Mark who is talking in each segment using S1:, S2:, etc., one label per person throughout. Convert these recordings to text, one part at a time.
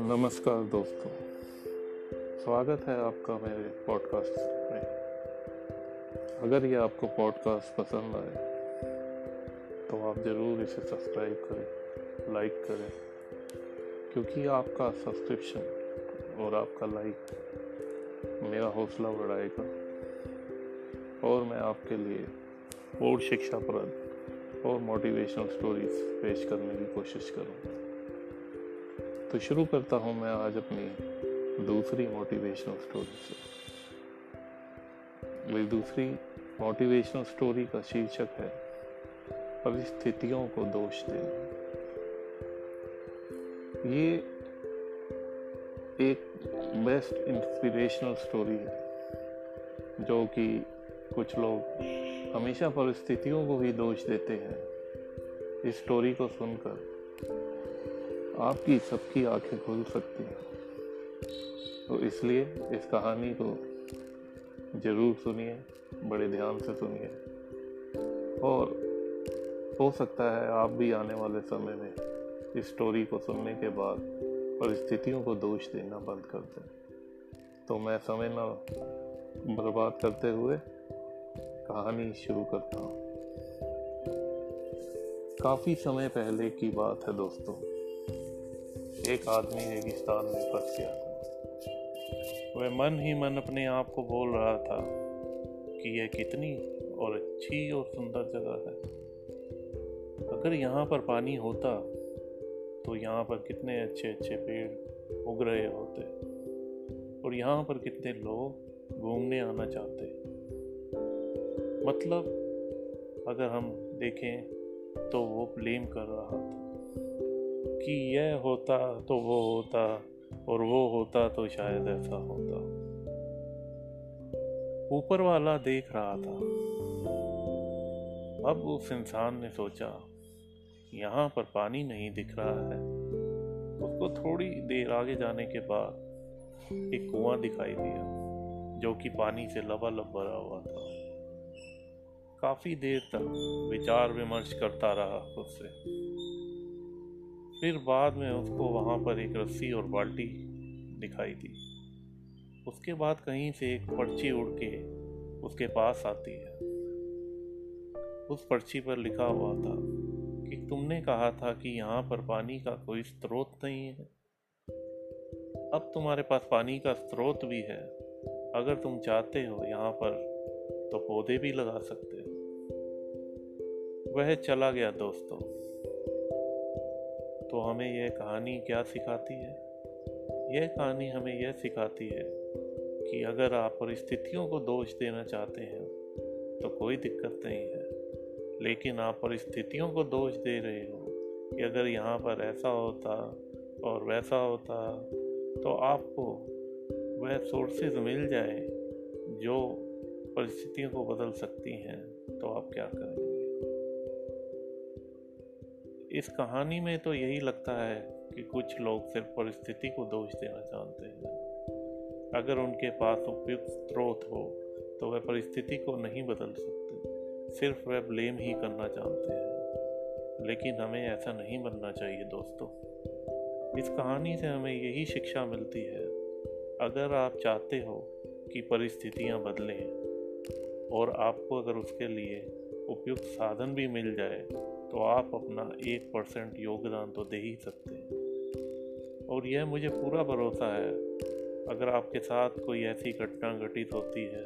S1: नमस्कार दोस्तों। स्वागत है आपका मेरे पॉडकास्ट में। अगर ये आपको पॉडकास्ट पसंद आए तो आप ज़रूर इसे सब्सक्राइब करें लाइक करें, क्योंकि आपका सब्सक्रिप्शन और आपका लाइक मेरा हौसला बढ़ाएगा। और मैं आपके लिए और शिक्षाप्रद और मोटिवेशनल स्टोरीज पेश करने की कोशिश करूँ। तो शुरू करता हूँ मैं आज अपनी दूसरी मोटिवेशनल स्टोरी से। मेरी दूसरी मोटिवेशनल स्टोरी का शीर्षक है, परिस्थितियों को दोष देना। ये एक बेस्ट इंस्पिरेशनल स्टोरी है, जो कि कुछ लोग हमेशा परिस्थितियों को भी दोष देते हैं। इस स्टोरी को सुनकर आपकी सबकी आँखें खुल सकती हैं। तो इसलिए इस कहानी को ज़रूर सुनिए, बड़े ध्यान से सुनिए। और हो सकता है आप भी आने वाले समय में इस स्टोरी को सुनने के बाद परिस्थितियों को दोष देना बंद कर दें। तो मैं समय न बर्बाद करते हुए कहानी शुरू करता हूँ। काफ़ी समय पहले की बात है दोस्तों। एक आदमी रेगिस्तान में फंस गया था। वह मन ही मन अपने आप को बोल रहा था कि यह कितनी और अच्छी और सुंदर जगह है। अगर यहाँ पर पानी होता तो यहाँ पर कितने अच्छे अच्छे पेड़ उग रहे होते और यहाँ पर कितने लोग घूमने आना चाहते। मतलब अगर हम देखें तो वो ब्लेम कर रहा था कि यह होता तो वो होता और वो होता तो शायद ऐसा होता। ऊपर वाला देख रहा था। अब उस इंसान ने सोचा, यहाँ पर पानी नहीं दिख रहा है। उसको थोड़ी देर आगे जाने के बाद एक कुआँ दिखाई दिया, जो कि पानी से लबालब भरा हुआ था। काफ़ी देर तक विचार विमर्श करता रहा खुद से फिर बाद में उसको वहाँ पर एक रस्सी और बाल्टी दिखाई दी। उसके बाद कहीं से एक पर्ची उड़ के उसके पास आती है। उस पर्ची पर लिखा हुआ था कि तुमने कहा था कि यहाँ पर पानी का कोई स्रोत नहीं है। अब तुम्हारे पास पानी का स्रोत भी है। अगर तुम चाहते हो यहाँ पर तो पौधे भी लगा सकते हो वह चला गया दोस्तों। तो हमें यह कहानी क्या सिखाती है? यह कहानी हमें यह सिखाती है कि अगर आप परिस्थितियों को दोष देना चाहते हैं तो कोई दिक्कत नहीं है। लेकिन आप परिस्थितियों को दोष दे रहे हो कि अगर यहाँ पर ऐसा होता और वैसा होता तो आपको वह सोर्सेज मिल जाए जो परिस्थितियों को बदल सकती हैं। तो आप क्या करेंगे? इस कहानी में तो यही लगता है कि कुछ लोग सिर्फ़ परिस्थिति को दोष देना चाहते हैं। अगर उनके पास उपयुक्त स्रोत हो तो वह परिस्थिति को नहीं बदल सकते। सिर्फ़ वह ब्लेम ही करना चाहते हैं। लेकिन हमें ऐसा नहीं बनना चाहिए, दोस्तों। इस कहानी से हमें यही शिक्षा मिलती है। अगर आप चाहते हो कि परिस्थितियाँ बदलें और आपको अगर उसके लिए उपयुक्त साधन भी मिल जाए तो आप अपना एक परसेंट योगदान तो दे ही सकते हैं। और यह मुझे पूरा भरोसा है, अगर आपके साथ कोई ऐसी घटना घटित होती है,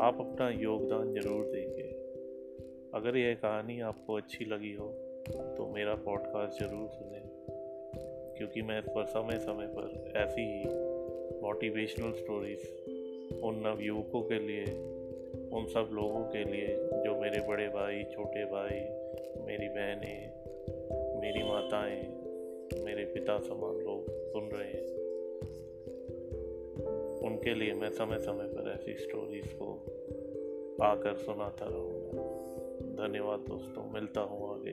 S1: आप अपना योगदान ज़रूर देंगे। अगर यह कहानी आपको अच्छी लगी हो तो मेरा पॉडकास्ट ज़रूर सुने, क्योंकि मैं इस पर समय समय पर ऐसी ही मोटिवेशनल स्टोरीज उन नवयुवकों के लिए उन सब लोगों के लिए, जो मेरे बड़े भाई, छोटे भाई, मेरी बहनें, मेरी माताएँ, मेरे पिता समान लोग सुन रहे हैं। उनके लिए मैं समय समय पर ऐसी स्टोरीज को आकर सुनाता रहूँगा। धन्यवाद दोस्तों, मिलता हूँ आगे,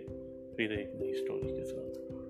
S1: फिर एक नई स्टोरी के साथ।